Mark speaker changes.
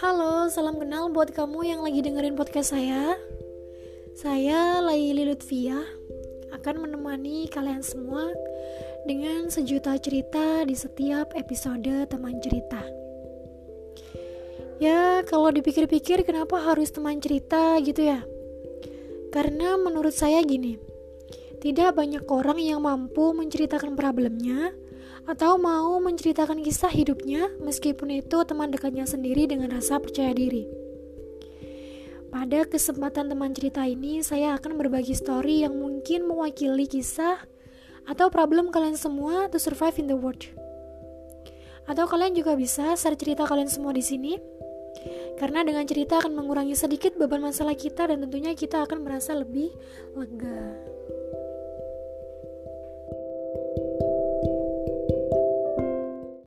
Speaker 1: Halo, salam kenal buat kamu yang lagi dengerin podcast saya. Saya Laili Lutfia akan menemani kalian semua dengan sejuta cerita di setiap episode teman cerita. Ya, kalau dipikir-pikir kenapa harus teman cerita gitu ya? Karena menurut saya gini, tidak banyak orang yang mampu menceritakan problemnya atau mau menceritakan kisah hidupnya meskipun itu teman dekatnya sendiri dengan rasa percaya diri. Pada kesempatan teman cerita ini, saya akan berbagi story yang mungkin mewakili kisah atau problem kalian semua to survive in the world. Atau kalian juga bisa share cerita kalian semua di sini. Karena dengan cerita akan mengurangi sedikit beban masalah kita dan tentunya kita akan merasa lebih lega.